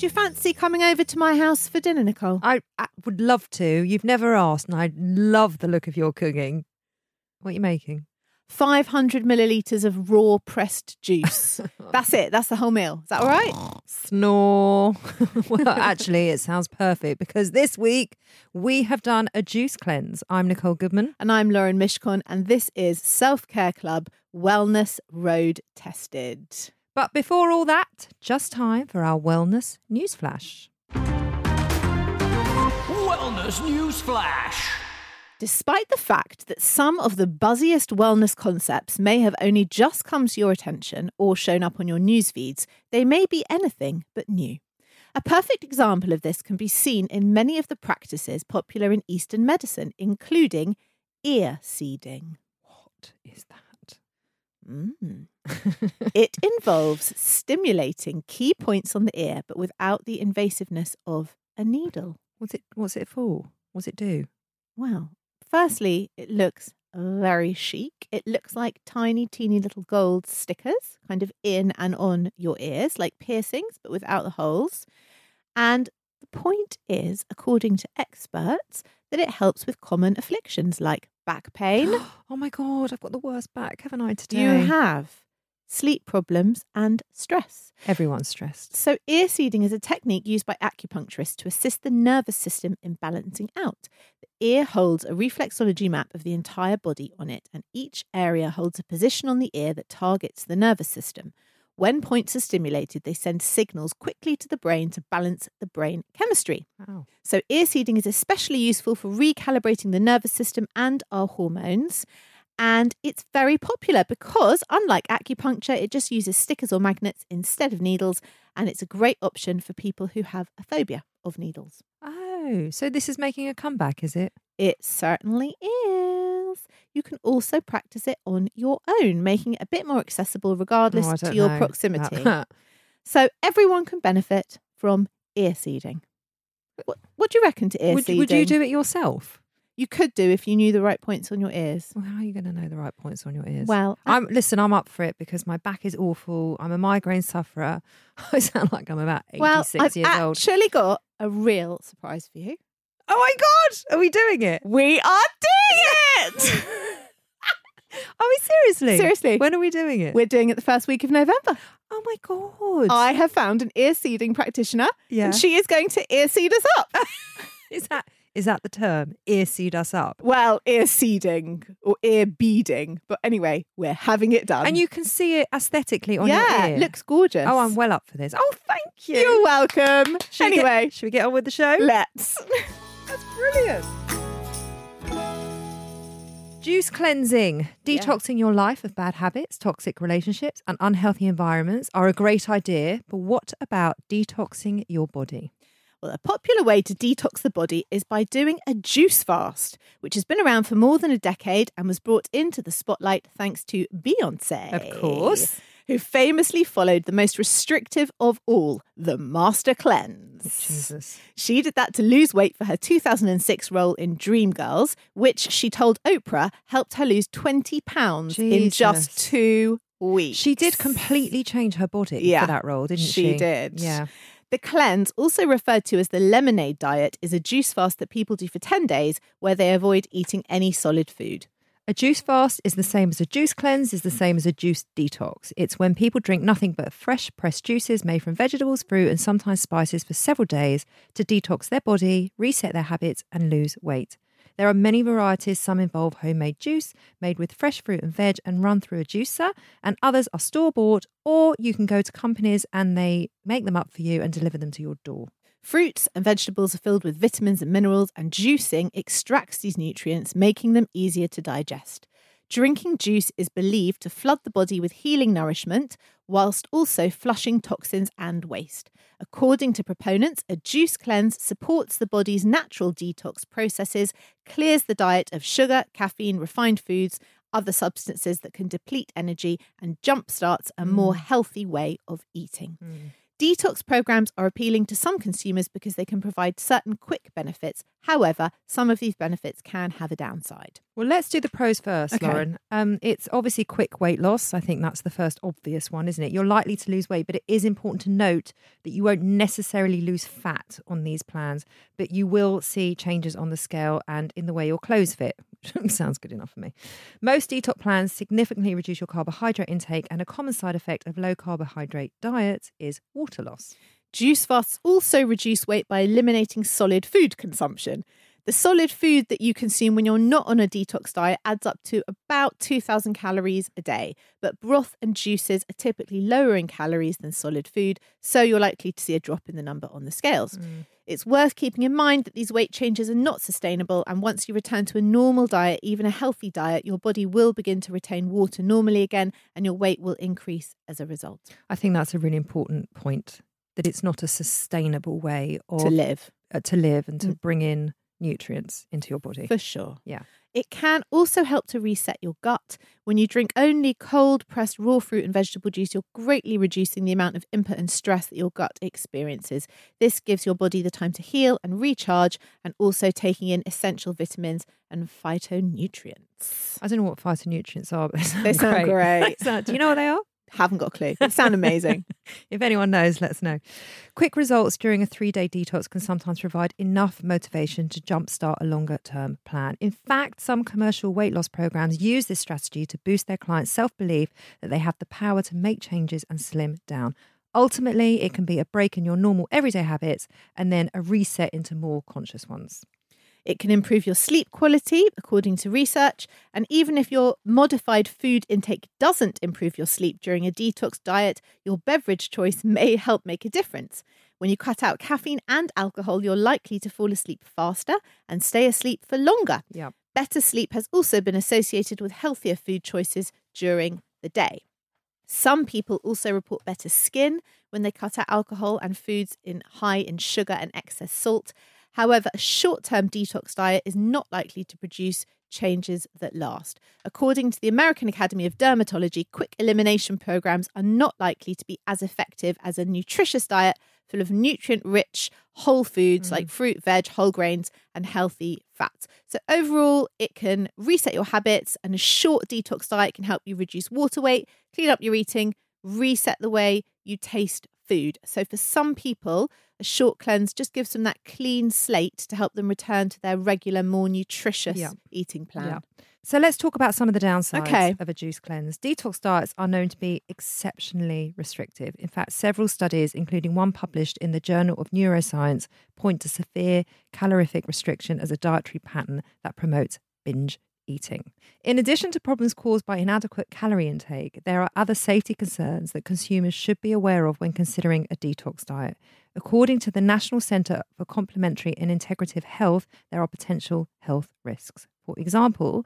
Do you fancy coming over to my house for dinner, Nicole? I, I would love to. You've never asked, and I love the look of your cooking. What are you making? 500 millilitres of raw pressed juice. That's it. That's the whole meal. Is that all right? Snore. well, actually, it sounds perfect because this week we have done a juice cleanse. I'm Nicole Goodman. And I'm Lauren Mishcon, and this is Self Care Club Wellness Road Tested. But before all that, just time for our wellness newsflash. Wellness News Flash. Despite the fact that some of the buzziest wellness concepts may have only just come to your attention or shown up on your news feeds, they may be anything but new. A perfect example of this can be seen in many of the practices popular in Eastern medicine, including ear seeding. What is that? Mm. it involves stimulating key points on the ear, but without the invasiveness of a needle. What's it? What's it for? What's it do? Well, firstly, it looks very chic. It looks like tiny, teeny little gold stickers, kind of in and on your ears, like piercings, but without the holes. And the point is, according to experts, that it helps with common afflictions like back pain. oh my god, I've got the worst back, haven't I today? You have sleep problems and stress. Everyone's stressed. So, ear seeding is a technique used by acupuncturists to assist the nervous system in balancing out. The ear holds a reflexology map of the entire body on it, and each area holds a position on the ear that targets the nervous system. When points are stimulated, they send signals quickly to the brain to balance the brain chemistry. Wow. So, ear seeding is especially useful for recalibrating the nervous system and our hormones. And it's very popular because, unlike acupuncture, it just uses stickers or magnets instead of needles. And it's a great option for people who have a phobia of needles. Oh, so this is making a comeback, is it? It certainly is. You can also practice it on your own, making it a bit more accessible regardless Oh, to your know proximity. so everyone can benefit from ear seeding. What, what do you reckon to ear would, seeding? would you do it yourself? You could do if you knew the right points on your ears. Well, how are you going to know the right points on your ears? Well, I'm listen. I'm up for it because my back is awful. I'm a migraine sufferer. I sound like I'm about 86 well, I've years old. actually got a real surprise for you. Oh my god, are we doing it? We are doing it! Are we seriously? Seriously. When are we doing it? We're doing it the first week of November. oh my god. I have found an ear seeding practitioner, Yeah. and she is going to ear seed us up. is that is that the term? Ear seed us up. well, ear seeding or ear beading, but anyway, we're having it done. And you can see it aesthetically on yeah, your ear. looks gorgeous. Oh, I'm well up for this. Oh, thank you. You're welcome. Should we get- anyway, should we get on with the show? let's. That's brilliant. Juice cleansing, detoxing your life of bad habits, toxic relationships, and unhealthy environments are a great idea. But what about detoxing your body? Well, a popular way to detox the body is by doing a juice fast, which has been around for more than a decade and was brought into the spotlight thanks to Beyonce. Of course. Who famously followed the most restrictive of all, the Master Cleanse. Oh, Jesus. She did that to lose weight for her 2006 role in Dreamgirls, which she told Oprah helped her lose 20 pounds in just two weeks. She did completely change her body Yeah, for that role, didn't she? she did. Yeah. The cleanse, also referred to as the lemonade diet, is a juice fast that people do for 10 days where they avoid eating any solid food. A juice fast is the same as a juice cleanse, is the same as a juice detox. It's when people drink nothing but fresh pressed juices made from vegetables, fruit, and sometimes spices for several days to detox their body, reset their habits, and lose weight. There are many varieties. Some involve homemade juice made with fresh fruit and veg and run through a juicer, and others are store bought, or you can go to companies and they make them up for you and deliver them to your door. Fruits and vegetables are filled with vitamins and minerals, and juicing extracts these nutrients, making them easier to digest. Drinking juice is believed to flood the body with healing nourishment, whilst also flushing toxins and waste. According to proponents, a juice cleanse supports the body's natural detox processes, clears the diet of sugar, caffeine, refined foods, other substances that can deplete energy, and jumpstarts a more mm. healthy way of eating. Mm. Detox programs are appealing to some consumers because they can provide certain quick benefits. However, some of these benefits can have a downside. Well, let's do the pros first, Okay. Lauren. Um, it's obviously quick weight loss. I think that's the first obvious one, isn't it? You're likely to lose weight, but it is important to note that you won't necessarily lose fat on these plans, but you will see changes on the scale and in the way your clothes fit. Sounds good enough for me. Most detox plans significantly reduce your carbohydrate intake, and a common side effect of low carbohydrate diets is water loss. Juice fasts also reduce weight by eliminating solid food consumption. The solid food that you consume when you're not on a detox diet adds up to about 2,000 calories a day, but broth and juices are typically lower in calories than solid food, so you're likely to see a drop in the number on the scales. It's worth keeping in mind that these weight changes are not sustainable, and once you return to a normal diet, even a healthy diet, your body will begin to retain water normally again, and your weight will increase as a result. I think that's a really important point that it's not a sustainable way of, To live. uh, to live and to Mm. bring in nutrients into your body. For sure. Yeah. It can also help to reset your gut. When you drink only cold pressed raw fruit and vegetable juice, you're greatly reducing the amount of input and stress that your gut experiences. This gives your body the time to heal and recharge, and also taking in essential vitamins and phytonutrients. I don't know what phytonutrients are, but they sound, They sound great. They sound- do you know what they are? Haven't got a clue. They sound amazing. If anyone knows, let us know. Quick results during a three day detox can sometimes provide enough motivation to jumpstart a longer term plan. In fact, some commercial weight loss programs use this strategy to boost their clients' self belief that they have the power to make changes and slim down. Ultimately, it can be a break in your normal everyday habits and then a reset into more conscious ones. It can improve your sleep quality, according to research. And even if your modified food intake doesn't improve your sleep during a detox diet, your beverage choice may help make a difference. When you cut out caffeine and alcohol, you're likely to fall asleep faster and stay asleep for longer. Yeah. Better sleep has also been associated with healthier food choices during the day. Some people also report better skin when they cut out alcohol and foods in high in sugar and excess salt. However, a short term detox diet is not likely to produce changes that last. According to the American Academy of Dermatology, quick elimination programs are not likely to be as effective as a nutritious diet full of nutrient rich whole foods like mm. fruit, veg, whole grains, and healthy fats. So, overall, it can reset your habits, and a short detox diet can help you reduce water weight, clean up your eating, reset the way you taste food. So, for some people, a short cleanse just gives them that clean slate to help them return to their regular, more nutritious Yeah. eating plan. Yeah. So let's talk about some of the downsides Okay. of a juice cleanse. Detox diets are known to be exceptionally restrictive. In fact, several studies, including one published in the Journal of Neuroscience, point to severe calorific restriction as a dietary pattern that promotes binge eating. In addition to problems caused by inadequate calorie intake, there are other safety concerns that consumers should be aware of when considering a detox diet. According to the National Centre for Complementary and Integrative Health, there are potential health risks. For example,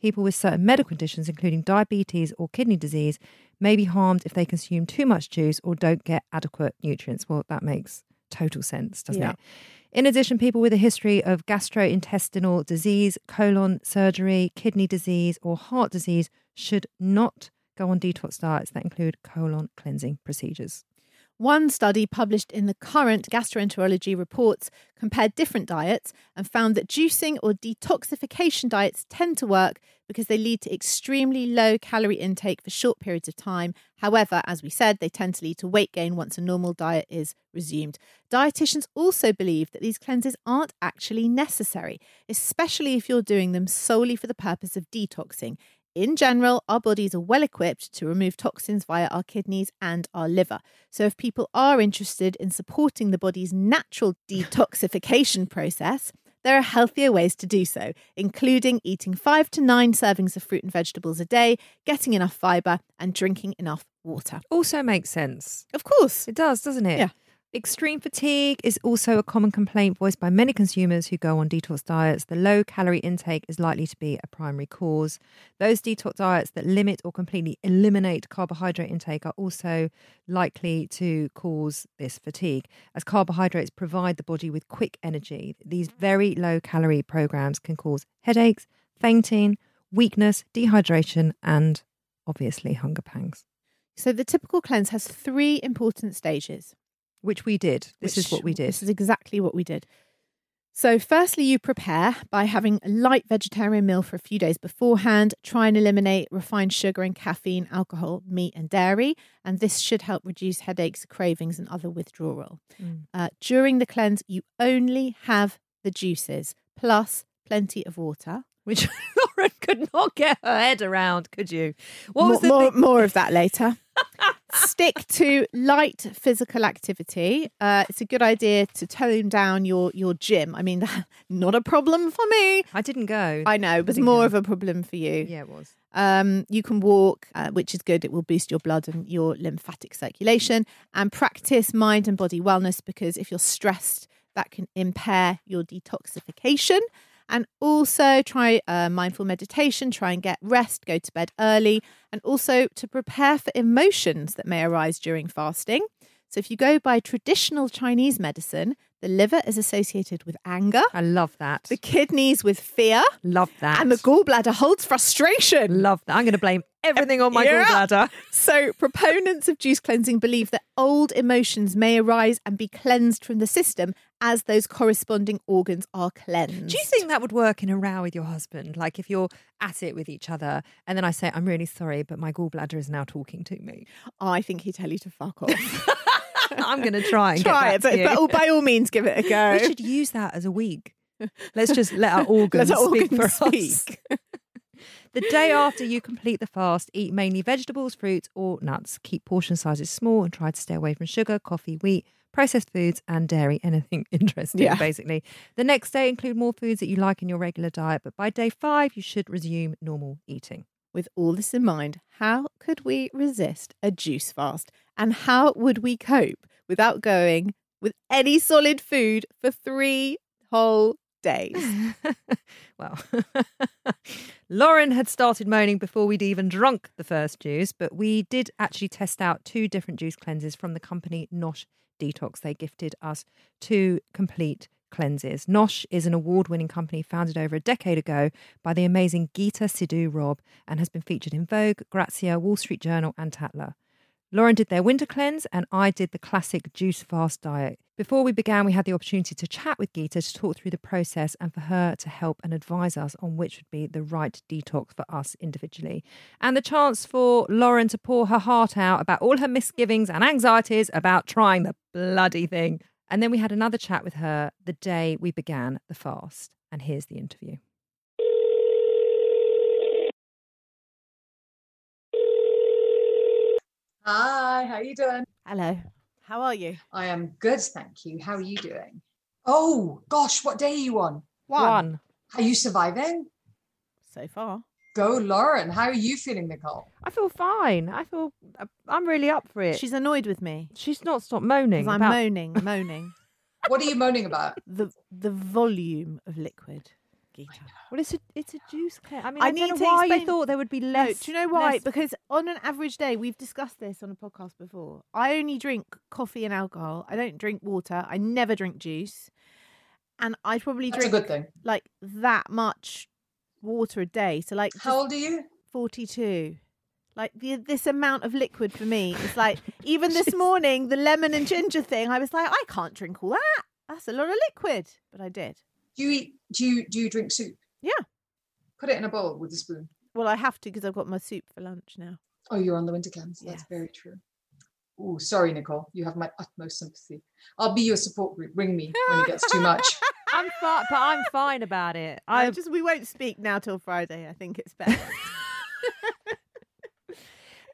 people with certain medical conditions, including diabetes or kidney disease, may be harmed if they consume too much juice or don't get adequate nutrients. Well, that makes total sense, doesn't Yeah. it? In addition, people with a history of gastrointestinal disease, colon surgery, kidney disease, or heart disease should not go on detox diets that include colon cleansing procedures. One study published in the current gastroenterology reports compared different diets and found that juicing or detoxification diets tend to work because they lead to extremely low calorie intake for short periods of time. However, as we said, they tend to lead to weight gain once a normal diet is resumed. Dietitians also believe that these cleanses aren't actually necessary, especially if you're doing them solely for the purpose of detoxing. In general, our bodies are well equipped to remove toxins via our kidneys and our liver. So, if people are interested in supporting the body's natural detoxification process, there are healthier ways to do so, including eating five to nine servings of fruit and vegetables a day, getting enough fiber, and drinking enough water. Also makes sense. Of course. It does, doesn't it? Yeah. Extreme fatigue is also a common complaint voiced by many consumers who go on detox diets. The low calorie intake is likely to be a primary cause. Those detox diets that limit or completely eliminate carbohydrate intake are also likely to cause this fatigue, as carbohydrates provide the body with quick energy. These very low calorie programs can cause headaches, fainting, weakness, dehydration, and obviously hunger pangs, So the typical cleanse has three important stages. Which we did. This is what we did. This is exactly what we did. So, firstly, you prepare by having a light vegetarian meal for a few days beforehand. Try and eliminate refined sugar and caffeine, alcohol, meat, and dairy. And this should help reduce headaches, cravings, and other withdrawal. Mm. Uh, during the cleanse, you only have the juices plus plenty of water. Which Lauren could not get her head around, could you? What was more, the more, more of that later. Stick to light physical activity. Uh, it's a good idea to tone down your your gym. I mean, not a problem for me. I didn't go. I know, but it's didn't more go. of a problem for you. yeah, it was. Um, you can walk, uh, which is good. It will boost your blood and your lymphatic circulation, and practice mind and body wellness because if you're stressed, that can impair your detoxification. And also try uh, mindful meditation, try and get rest, go to bed early, and also to prepare for emotions that may arise during fasting. So, if you go by traditional Chinese medicine, the liver is associated with anger, I love that. the kidneys with fear, love that. and the gallbladder holds frustration. love that. I'm going to blame everything on my Yeah. gallbladder. So, proponents of juice cleansing believe that old emotions may arise and be cleansed from the system as those corresponding organs are cleansed. Do you think that would work in a row with your husband? Like if you're at it with each other and then I say, I'm really sorry, but my gallbladder is now talking to me. I think he'd tell you to fuck off. I'm going to try and Try get it, but, but by all means, give it a go. We should use that as a week. Let's just let our organs Let our speak organs for us. The day after you complete the fast, eat mainly vegetables, fruits, or nuts. Keep portion sizes small and try to stay away from sugar, coffee, wheat, processed foods, and dairy. Anything interesting, Yeah. basically. The next day, include more foods that you like in your regular diet, but by day five, you should resume normal eating. With all this in mind, how could we resist a juice fast? And how would we cope without going with any solid food for three whole days? well, Lauren had started moaning before we'd even drunk the first juice, but we did actually test out two different juice cleanses from the company Nosh Detox. They gifted us two complete cleanses. Nosh is an award winning company founded over a decade ago by the amazing Geeta Sidhu Robb and has been featured in Vogue, Grazia, Wall Street Journal, and Tatler. Lauren did their winter cleanse and I did the classic juice fast diet. Before we began, we had the opportunity to chat with Geeta to talk through the process and for her to help and advise us on which would be the right detox for us individually. And the chance for Lauren to pour her heart out about all her misgivings and anxieties about trying the bloody thing. And then we had another chat with her the day we began the fast. And here's the interview. Hi, how you doing? Hello. How are you? I am good, thank you. How are you doing? Oh gosh, what day are you on? One. Are you surviving? So far. Go, Lauren. How are you feeling, Nicole? I feel fine. I feel I'm really up for it. She's annoyed with me. She's not stopped moaning. Because I'm about- moaning, moaning. What are you moaning about? The the volume of liquid. Geeta. Well, it's a it's a juice cleanse. I mean, I I, need don't to know why you thought there would be No, less. do you know why? less- Because on an average day, we've discussed this on a podcast before. I only drink coffee and alcohol. I don't drink water. I never drink juice. And I probably That's drink good thing. like that much water a day. So like How old are you? 42. Like the, this amount of liquid for me is like even this morning the lemon and ginger thing. I was like, I can't drink all that. That's a lot of liquid, but I did. You eat? Do you do you drink soup? Yeah. Put it in a bowl with a spoon. Well, I have to because I've got my soup for lunch now. Oh, you're on the winter cleanse. That's Yes. very true. Oh, sorry, Nicole. You have my utmost sympathy. I'll be your support group. Ring me when it gets too much. I'm fine, but I'm fine about it. I just we won't speak now till Friday. I think it's best.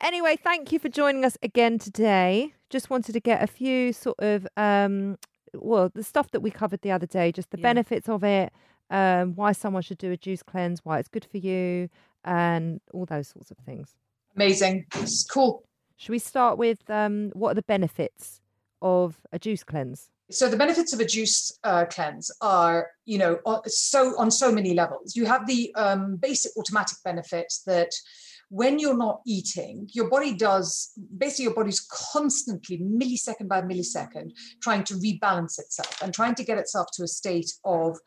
anyway. Thank you for joining us again today. Just wanted to get a few sort of um, well, the stuff that we covered the other day, just the Yeah. benefits of it, um, why someone should do a juice cleanse, why it's good for you, and all those sorts of things. Amazing. It's cool. Should we start with um, what are the benefits of a juice cleanse? so the benefits of a juice uh, cleanse are you know so on so many levels you have the um, basic automatic benefit that when you're not eating your body does basically your body's constantly millisecond by millisecond trying to rebalance itself and trying to get itself to a state of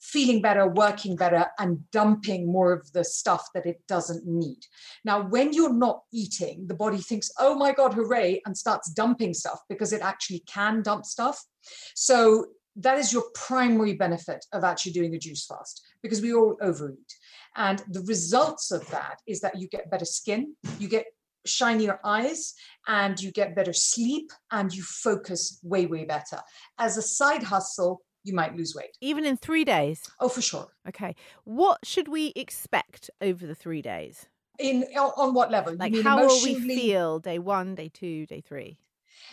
feeling better, working better, and dumping more of the stuff that it doesn't need. Now, when you're not eating, the body thinks, oh my God, hooray, and starts dumping stuff because it actually can dump stuff. So, that is your primary benefit of actually doing a juice fast because we all overeat. And the results of that is that you get better skin, you get shinier eyes and you get better sleep and you focus way way better as a side hustle you might lose weight. Even in three days? Oh, for sure. Okay. What should we expect over the three days? In on what level? Like how will we feel day one, day two, day three?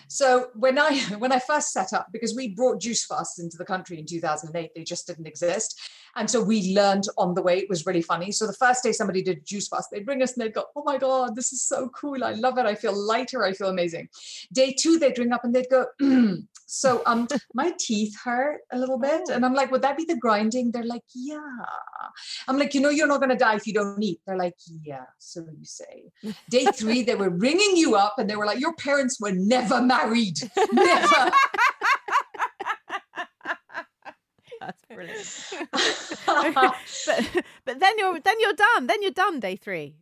So when I when I first set up, because we brought juice fasts into the country in 2008, they just didn't exist. And so we learned on the way. It was really funny. So the first day somebody did juice fast, they'd bring us and they'd go, "Oh my god, this is so cool! I love it. I feel lighter. I feel amazing." Day two, they'd ring up and they'd go, "So um, my teeth hurt a little bit," oh. and I'm like, "Would that be the grinding?" They're like, "Yeah." I'm like, "You know, you're not going to die if you don't eat." They're like, "Yeah." So you say. Day three, they were ringing you up and they were like, "Your parents were never married. Never." That's brilliant. but but then you're then you're done. Then you're done. Day three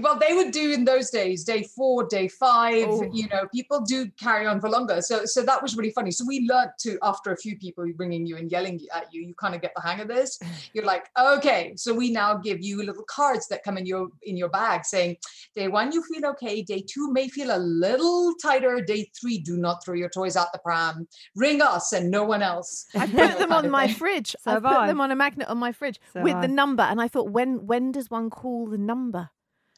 well they would do in those days day four day five oh. you know people do carry on for longer. So so that was really funny. So we learned to after a few people bringing you and yelling at you you kind of get the hang of this. You're like okay so we now give you little cards that come in your in your bag saying day one you feel okay. Day two may feel a little tighter. Day three do not throw your toys out the pram. Ring us and no one else. I put them on my fridge. So i put them on a magnet on my fridge so with the number and i thought when when does one call the number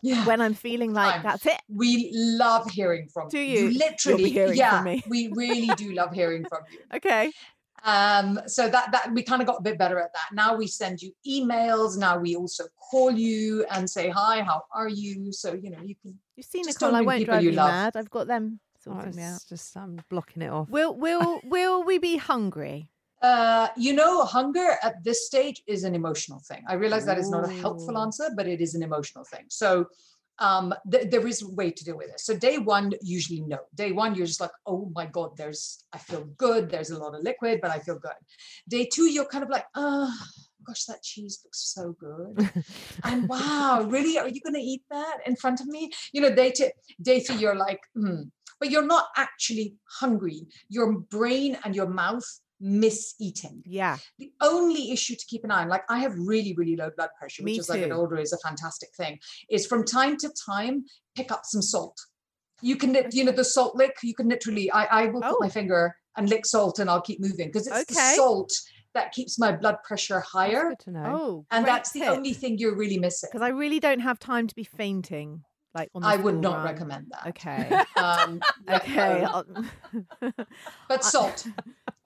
yeah. when I'm feeling like Time. that's it. We love hearing from do you. you literally, yeah, we really do love hearing from you. Okay. Um, so that that we kind of got a bit better at that. Now we send you emails. Now we also call you and say hi. How are you? So you know you can. You've seen Nicole. I won't drive you, you mad. I've got them sorting oh, me out. Just I'm blocking it off. Will will will we be hungry? Uh, you know, hunger at this stage is an emotional thing. I realize that is not a helpful answer, but it is an emotional thing. So um, th- there is a way to deal with it. So day one, usually no. Day one, you're just like, oh my God, there's, I feel good. There's a lot of liquid, but I feel good. Day two, you're kind of like, oh, gosh, that cheese looks so good. and wow, really? Are you going to eat that in front of me? You know, day, two, day three, you're like, hmm. But you're not actually hungry. Your brain and your mouth miss eating. Yeah. The only issue to keep an eye on, like I have really, really low blood pressure, which Me is too. like an older is a fantastic thing, is from time to time pick up some salt. You can, you know, the salt lick, you can literally, I, I will oh. put my finger and lick salt and I'll keep moving because it's okay. the salt that keeps my blood pressure higher. to know. Oh, and that's tip. the only thing you're really missing. Because I really don't have time to be fainting. Like I would not run. recommend that. Okay. Um, okay. but salt.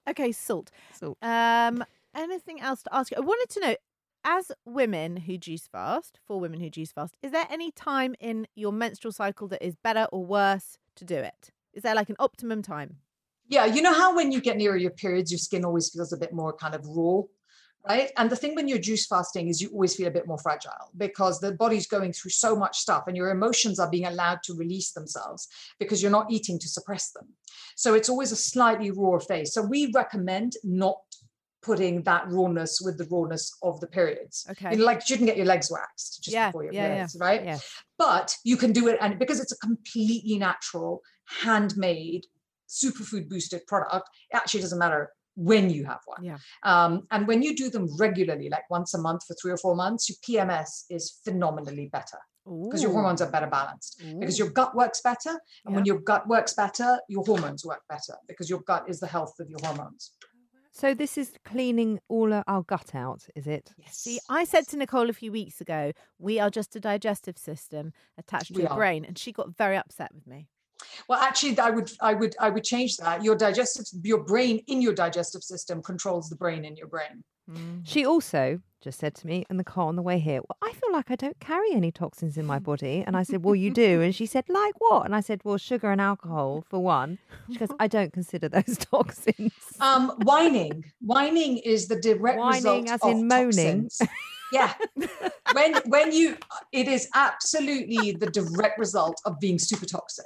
Okay, salt. Salt. Um, anything else to ask you? I wanted to know, as women who juice fast, for women who juice fast, is there any time in your menstrual cycle that is better or worse to do it? Is there like an optimum time? Yeah, you know how when you get near your periods, your skin always feels a bit more kind of raw right? And the thing when you're juice fasting is you always feel a bit more fragile because the body's going through so much stuff and your emotions are being allowed to release themselves because you're not eating to suppress them. So it's always a slightly raw phase. So we recommend not putting that rawness with the rawness of the periods. Okay. You know, like you shouldn't get your legs waxed just yeah, before your yeah, periods, yeah. right? Yeah. But you can do it and because it's a completely natural, handmade, superfood boosted product, it actually doesn't matter when you have one. Yeah. Um, and when you do them regularly, like once a month for three or four months, your PMS is phenomenally better because your hormones are better balanced Ooh. because your gut works better. And yeah. when your gut works better, your hormones work better because your gut is the health of your hormones. So this is cleaning all our gut out, is it? Yes. See, I said to Nicole a few weeks ago, we are just a digestive system attached to we a brain, and she got very upset with me. Well, actually, I would, I would, I would change that. Your digestive, your brain in your digestive system controls the brain in your brain. She also just said to me in the car on the way here, Well, I feel like I don't carry any toxins in my body. And I said, Well, you do. And she said, Like what? And I said, Well, sugar and alcohol, for one. She goes, I don't consider those toxins. Um, whining. Whining is the direct Whining result as of in moaning. toxins. Yeah. when when you it is absolutely the direct result of being super toxic.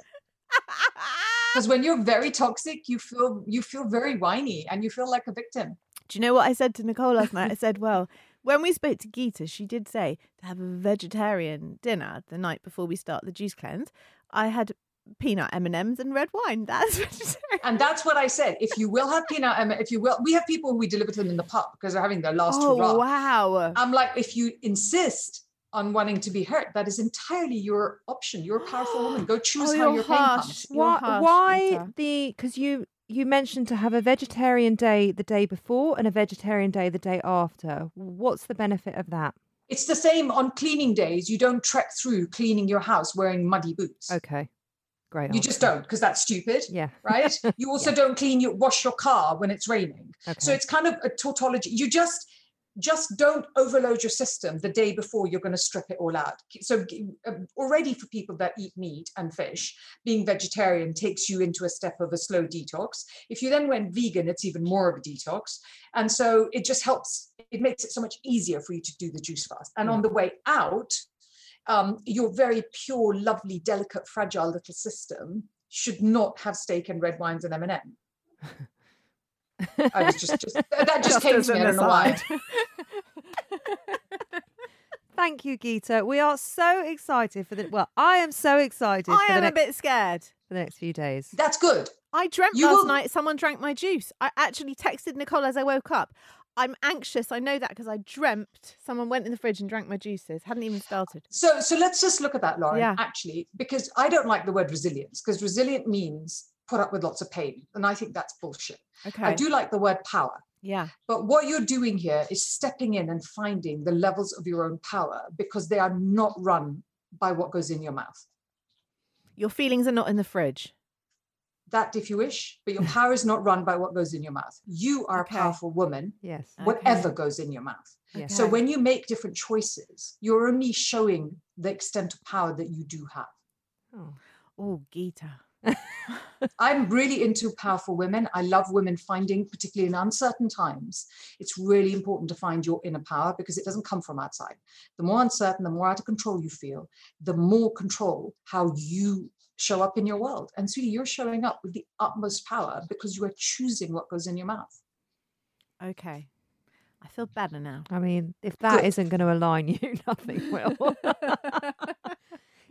Because when you're very toxic, you feel you feel very whiny and you feel like a victim. Do you know what I said to Nicole last night? I said, well, when we spoke to Geeta, she did say to have a vegetarian dinner the night before we start the juice cleanse. I had peanut M and M's and red wine. That's vegetarian. And that's what I said. If you will have peanut, M- if you will, we have people who we deliver to them in the pub because they're having their last Oh hurrah. wow! I'm like, if you insist on wanting to be hurt, that is entirely your option. You're a powerful woman. Go choose Oh, how you're your pain comes. Why, harsh, why the, because you, you mentioned to have a vegetarian day the day before and a vegetarian day the day after. What's the benefit of that? It's the same on cleaning days. You don't trek through cleaning your house wearing muddy boots. Okay. Great. You just don't because that's stupid. Yeah. Right. You also don't clean your wash your car when it's raining. Okay. So it's kind of a tautology. You just just don't overload your system the day before you're going to strip it all out. So uh, already for people that eat meat and fish, being vegetarian takes you into a step of a slow detox. If you then went vegan, it's even more of a detox. And so it just helps, it makes it so much easier for you to do the juice fast. And on the way out, um, your very pure, lovely, delicate, fragile little system should not have steak and red wines and M&M. I was just, just that just, came to me. I an don't know why. Thank you, Geeta. We are so excited for the. Well, I am so excited I for, the am a bit scared. for the next few days. That's good. I dreamt You last will- night someone drank my juice. I actually texted Nicole as I woke up. I'm anxious. I know that because I dreamt someone went in the fridge and drank my juices. Hadn't even started. So, so let's just look at that, Lauren. Yeah. Actually, because I don't like the word resilience, because resilient means put up with lots of pain, and I think that's bullshit. Okay. I do like the word power. Yeah. But what you're doing here is stepping in and finding the levels of your own power because they are not run by what goes in your mouth. Your feelings are not in the fridge. That, if you wish, but your power is not run by what goes in your mouth. You are Okay. a powerful woman, Yes. whatever goes in your mouth. Yes. So when you make different choices, you're only showing the extent of power that you do have. Oh. Oh, Geeta. I'm really into powerful women. I love women finding, particularly in uncertain times, it's really important to find your inner power because it doesn't come from outside. The more uncertain, the more out of control you feel, the more control how you show up in your world. And sweetie, you're showing up with the utmost power because you are choosing what goes in your mouth. Okay. I feel better now. I mean, if that Good. not going to align you, nothing will.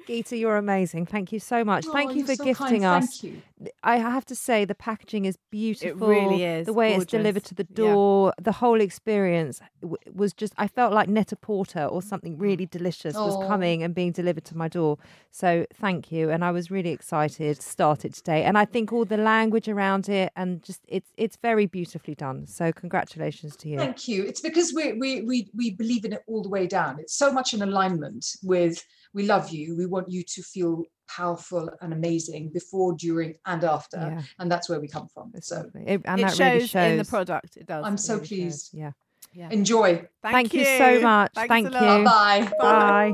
Geeta, you're amazing. Thank you so much. Thank Oh, you you're for so gifting kind. us. Thank you. I have to say, the packaging is beautiful. It really is The way it's delivered to the Yeah. door, the whole experience w- was just, I felt like Net-a-Porter or something mm. really delicious was Oh. coming and being delivered to my door. So thank you. And I was really excited to start it today. And I think all the language around it and just, it's, it's very beautifully done. So congratulations to you. Thank you. It's because we we we we believe in it all the way down. It's so much in alignment with we love you. We want you to feel powerful and amazing before, during, and after, Yeah. and that's where we come from. So. It- and it that shows, really shows in the product. It does. I'm It so really shows. pleased. Yeah. Yeah. enjoy. Thank you so much. Thanks Thank a you. lot. Bye. Bye.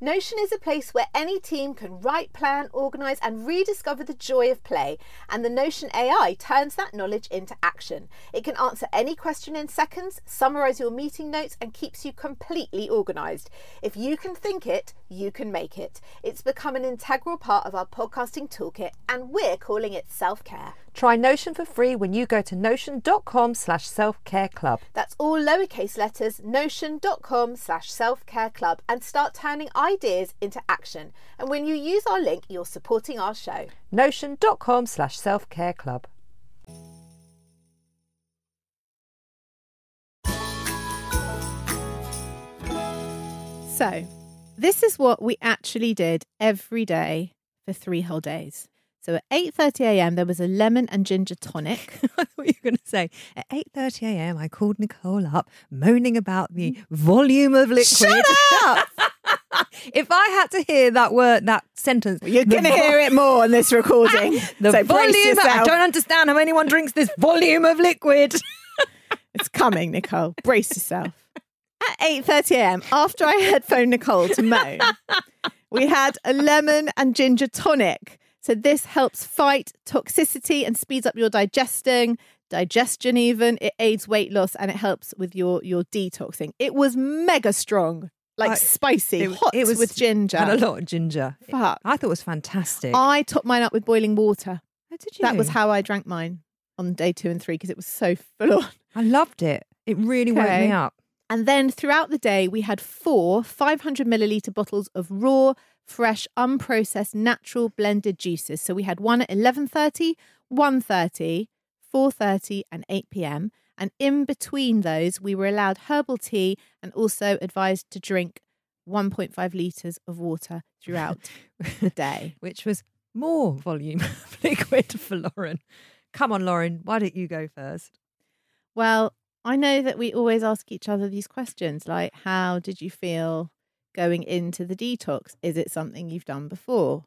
Notion is a place where any team can write, plan, organise, and rediscover the joy of play. And the Notion AI turns that knowledge into action. It can answer any question in seconds, summarise your meeting notes, and keeps you completely organised. If you can think it, you can make it. It's become an integral part of our podcasting toolkit, and we're calling it self care. Try Notion for free when you go to notion.com slash self-care club. That's all lowercase letters, notion.com slash self care club, and start turning ideas into action. And when you use our link, you're supporting our show. Notion.com slash self-care club. So, this is what we actually did every day for three whole days. So at 8:30 a.m. there was a lemon and ginger tonic. I thought you were going to say at 8:30 a.m. I called Nicole up moaning about the volume of liquid. Shut up! if I had to hear that word, that sentence, You're going to vo- hear it more on this recording. the so volume. I don't understand how anyone drinks this volume of liquid. It's coming, Nicole. Brace yourself. At 8:30 a.m., after I had phoned Nicole to moan, we had a lemon and ginger tonic. So this helps fight toxicity and speeds up your digesting, digestion even. It aids weight loss and it helps with your your detoxing. It was mega strong, like spicy, it- hot it was- with ginger. Had a lot of ginger. Fuck. I thought it was fantastic. I topped mine up with boiling water. Oh, did you? That was how I drank mine on day two and three because it was so full on. I loved it. It really woke me up. And then throughout the day, we had four 500 milliliter bottles of raw, fresh, unprocessed, natural blended juices. So we had one at 11.30, 1.30, 4.30 and 8 p.m. And in between those, we were allowed herbal tea and also advised to drink 1.5 litres of water throughout the day. which was more volume of liquid for Lauren. Come on, Lauren, why don't you go first? Well, I know that we always ask each other these questions like, how did you feel going into the detox? Is it something you've done before?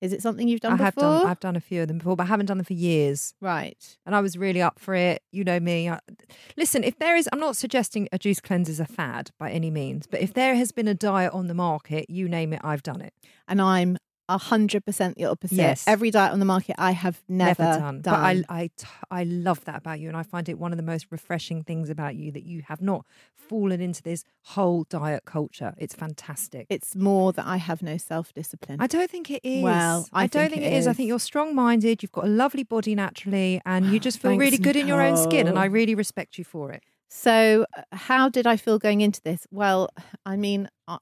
Is it something you've done I before? have done. I've done a few of them before, but I haven't done them for years. Right. And I was really up for it. You know me. I, listen, if there is, I'm not suggesting a juice cleanse is a fad by any means, but if there has been a diet on the market, you name it, I've done it. And I'm hundred percent the opposite. Yes. Every diet on the market I have never, done. But I, I, t- I love that about you, and I find it one of the most refreshing things about you that you have not fallen into this whole diet culture. It's fantastic. it's more that I have no self discipline. I don't think it is. Well, I don't think think it it is. I think you're strong minded. You've got a lovely body naturally, and you just feel really good in your own skin. And I really respect you for it. So, uh, how did I feel going into this? Well, I mean, uh,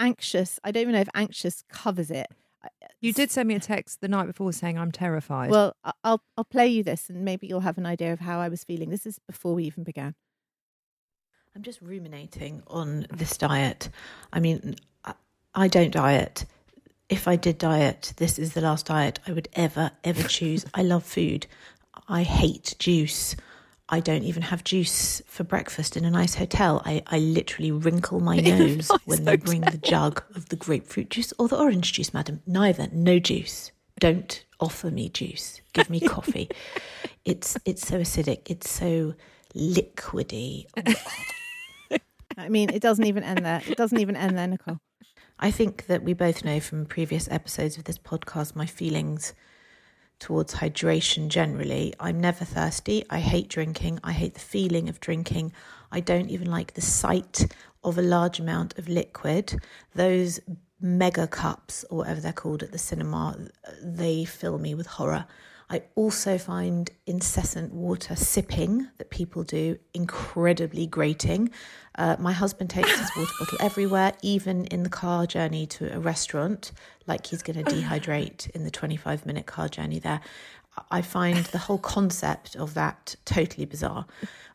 anxious. I don't even know if anxious covers it. Uh, you did send me a text the night before saying I'm terrified. Well, I- I'll I'll play you this, and maybe you'll have an idea of how I was feeling. This is before we even began. I'm just ruminating on this diet. I mean, I, I don't diet. If I did diet, this is the last diet I would ever, ever choose. I love food. I hate juice. I don't even have juice for breakfast in a nice hotel. I, I literally wrinkle my nose nice when they bring the jug of the grapefruit juice or the orange juice, madam. Neither. No juice. Don't offer me juice. Give me coffee. it's it's so acidic. It's so liquidy. Oh I mean, it doesn't even end there. It doesn't even end there, Nicole. I think that we both know from previous episodes of this podcast my feelings towards hydration generally. I'm never thirsty. I hate drinking. I hate the feeling of drinking. I don't even like the sight of a large amount of liquid. Those mega cups, or whatever they're called at the cinema, they fill me with horror. I also find incessant water sipping that people do incredibly grating. Uh, my husband takes his water bottle everywhere, even in the car journey to a restaurant, like he's going to dehydrate in the 25 minute car journey there. I find the whole concept of that totally bizarre.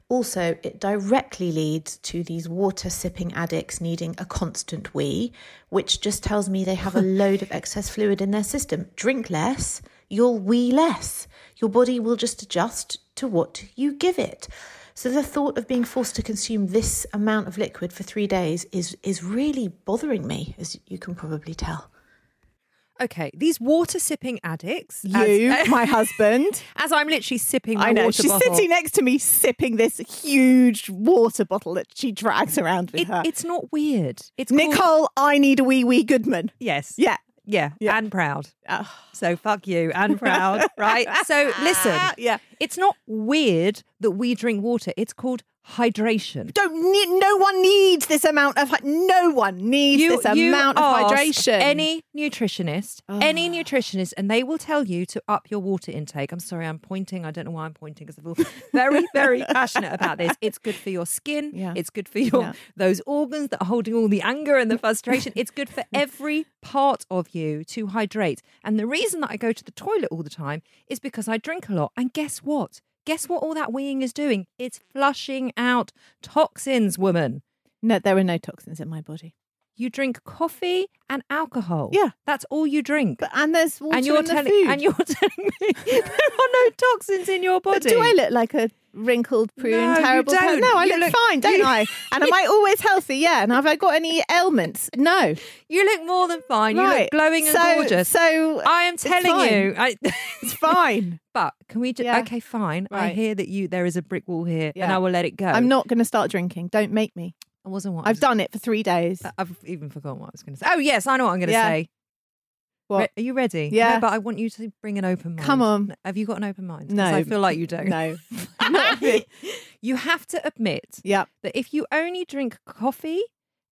Also, it directly leads to these water sipping addicts needing a constant wee, which just tells me they have a load of excess fluid in their system. Drink less, you'll wee less. Your body will just adjust to what you give it. So the thought of being forced to consume this amount of liquid for three days is is really bothering me, as you can probably tell. Okay, these water sipping addicts. You, as, my husband. as I'm literally sipping my I know. water She's bottle. sitting next to me sipping this huge water bottle that she drags around with It- her. it's not weird. It's called- Nicole, I need a wee wee Goodman. yes. Yeah. Yeah. Yeah. And proud. Oh. So fuck you and proud, right? So listen, Yeah. it's not weird that we drink water. It's called hydration. Don't need. No one needs this amount of. No one needs this amount of hydration. Any nutritionist, any Ah. nutritionist, and they will tell you to up your water intake. I'm sorry, I'm pointing. I don't know why I'm pointing because I feel very, very passionate about this. It's good for your skin. Yeah. It's good for your Yeah. those organs that are holding all the anger and the frustration. it's good for every part of you to hydrate. And the reason that I go to the toilet all the time is because I drink a lot. And guess what? Guess what all that weeing is doing? It's flushing out toxins, woman. no, there are no toxins in my body. You drink coffee and alcohol. Yeah. That's all you drink. But and there's water and you're in the telling food. and you're telling me there are no toxins in your body. But do I look like a wrinkled prune, No, you terrible person? don't. No, I look, look- fine, don't you- I? And am I always healthy? Yeah. And have I got any ailments? No. You look more than fine. You look glowing and so, gorgeous. So I am telling fine. you. I, it's fine. but can we just Yeah. okay, fine. I hear that you there is a brick wall here and I will let it go. I'm not going to start drinking. Don't make me. I wasn't what I've done it for three days. I've even forgotten what I was going to say. Oh yes, I know what I'm going to Yeah. say. What? Re- are you ready? Yeah. No, but I want you to bring an open mind. Come on. Have you got an open mind? 'Cause No. I feel like you don't. No. Not me. you have to admit Yep. that if you only drink coffee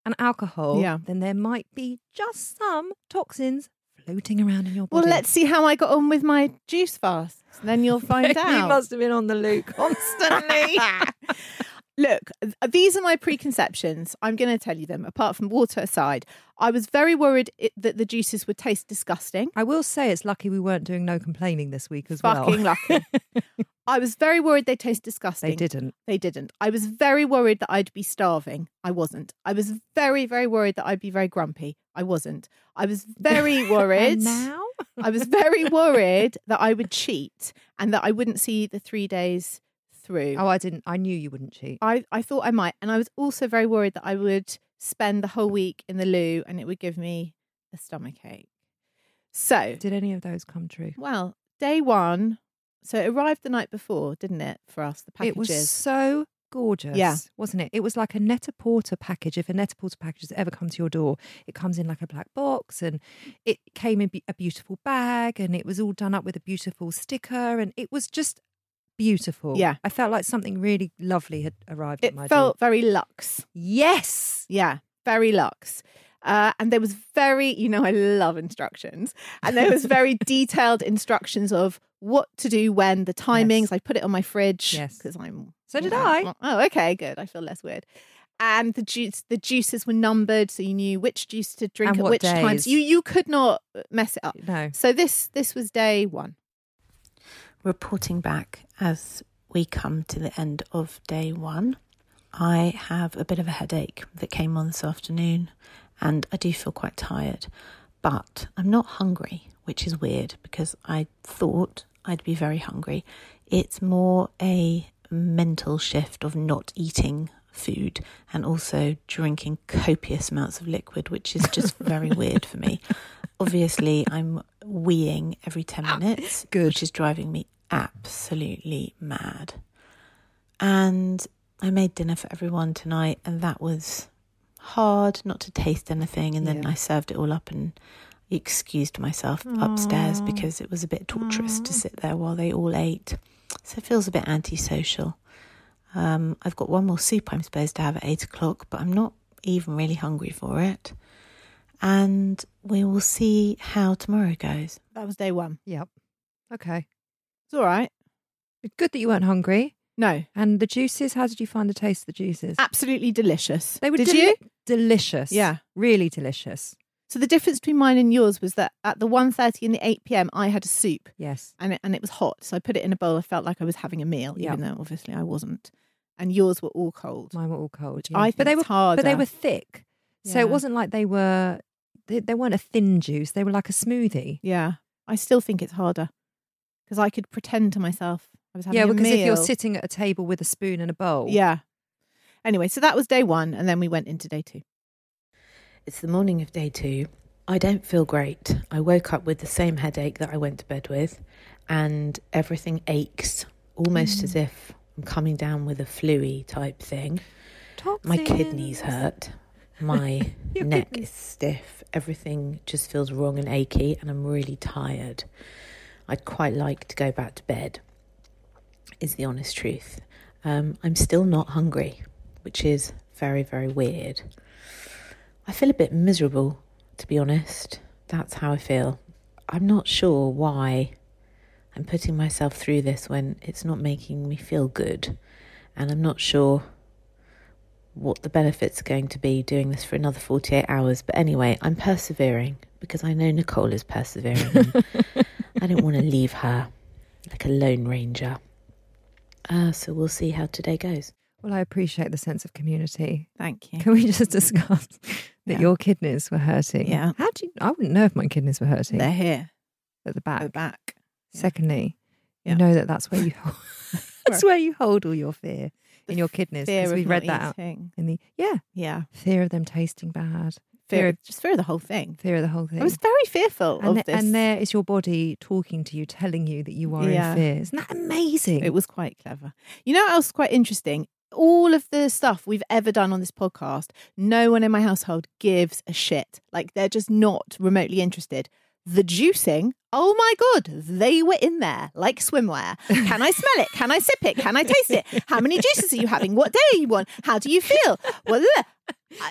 and alcohol, Yeah. then there might be just some toxins floating around in your body. Well, body. let's see how I got on with my juice fast. Then you'll find out. you must have been on the loop constantly. Look, these are my preconceptions. I'm going to tell you them. Apart from water aside, I was very worried it, that the juices would taste disgusting. I will say it's lucky we weren't doing no complaining this week as Fucking well. Fucking lucky. I was very worried they'd taste disgusting. They didn't. They didn't. I was very worried that I'd be starving. I wasn't. I was very, very worried that I'd be very grumpy. I wasn't. I was very worried. Now? I was very worried that I would cheat and that I wouldn't see the three days through. Oh, I didn't. I knew you wouldn't cheat. I, I thought I might. And I was also very worried that I would spend the whole week in the loo and it would give me a stomach ache. So, Did any of those come true? well, day one, so it arrived the night before, didn't it, for us, the packages. It was so gorgeous. Yeah. Wasn't it? It was like a Net-a-Porter package. If a Net-a-Porter package has ever come to your door, it comes in like a black box and it came in a beautiful bag and it was all done up with a beautiful sticker and it was just beautiful. Yeah. I felt like something really lovely had arrived it at my felt door. very luxe. Yes. Yeah, very luxe. Uh, and there was very, you know, I love instructions. And there was very detailed instructions of what to do when, the timings. Yes. I put it on my fridge Yes. because I'm. So did I. Oh, okay, good. I feel less weird. And the juice, the juices were numbered, so you knew which juice to drink And at which times. You you could not mess it up. No. So this this was day one. Reporting back as we come to the end of day one. I have a bit of a headache that came on this afternoon, and I do feel quite tired, but I'm not hungry, which is weird because I thought I'd be very hungry. It's more a mental shift of not eating food and also drinking copious amounts of liquid, which is just very weird for me. Obviously, I'm weeing every 10 ah, minutes, Good. which is driving me absolutely mad. And I made dinner for everyone tonight, and that was hard not to taste anything. And then Yeah. I served it all up, and excused myself upstairs because it was a bit torturous to sit there while they all ate. So it feels a bit antisocial. Um, I've got one more soup I'm supposed to have at eight o'clock, but I'm not even really hungry for it. And we will see how tomorrow goes. That was day one. Yep. Okay. It's all right. Good that you weren't hungry. No, And the juices, how did you find the taste of the juices? absolutely delicious. They were Did deli- you? delicious. Yeah. Really delicious. So the difference between mine and yours was that at the 1.30 and the 8 p.m. I had a soup Yes. and it, and it was hot. So I put it in a bowl. I felt like I was having a meal, Yeah. even though obviously I wasn't. And yours were all cold. Mine were all cold. Yeah. I but they were but they were thick. So Yeah. it wasn't like they were they, they weren't a thin juice. They were like a smoothie. Yeah. I still think it's harder because I could pretend to myself I was having a meal. yeah, a because if you're sitting at a table with a spoon and a bowl. Yeah. Anyway, so that was day one. And then we went into day two. It's the morning of day two. I don't feel great. I woke up with the same headache that I went to bed with, and everything aches almost as mm. if I'm coming down with a fluey type thing. My kidneys hurt. My neck kidneys. is stiff. Everything just feels wrong and achy, and I'm really tired. I'd quite like to go back to bed, is the honest truth. Um, I'm still not hungry, which is very, very weird. I feel a bit miserable, to be honest. That's how I feel. I'm not sure why I'm putting myself through this when it's not making me feel good. And I'm not sure what the benefits are going to be doing this for another 48 hours. But anyway, I'm persevering because I know Nicole is persevering. and I didn't want to leave her like a lone ranger. Uh, so we'll see how today goes. Well, I appreciate the sense of community. Thank you. Can we just discuss that Yeah. your kidneys were hurting? Yeah. How do you? I wouldn't know if my kidneys were hurting They're here at the back. at back. the back. Yeah. Secondly, Yeah. you know that that's where you hold, that's where you hold all your fear in your kidneys. Fear Because of we read not that out in the yeah Yeah. fear of them tasting bad, Fear, Fear of, just fear of the whole thing. fear of the whole thing. I was very fearful and, of the- this. and there is your body talking to you, telling you that you are Yeah. in fear. Isn't that amazing? It was quite clever. You know what else is quite interesting? All of the stuff we've ever done on this podcast, no one in my household gives a shit. Like they're just not remotely interested. The juicing, oh my God, they were in there like swimwear. Can I smell it? Can I sip it? Can I taste it? How many juices are you having? What day are you on? How do you feel? Well,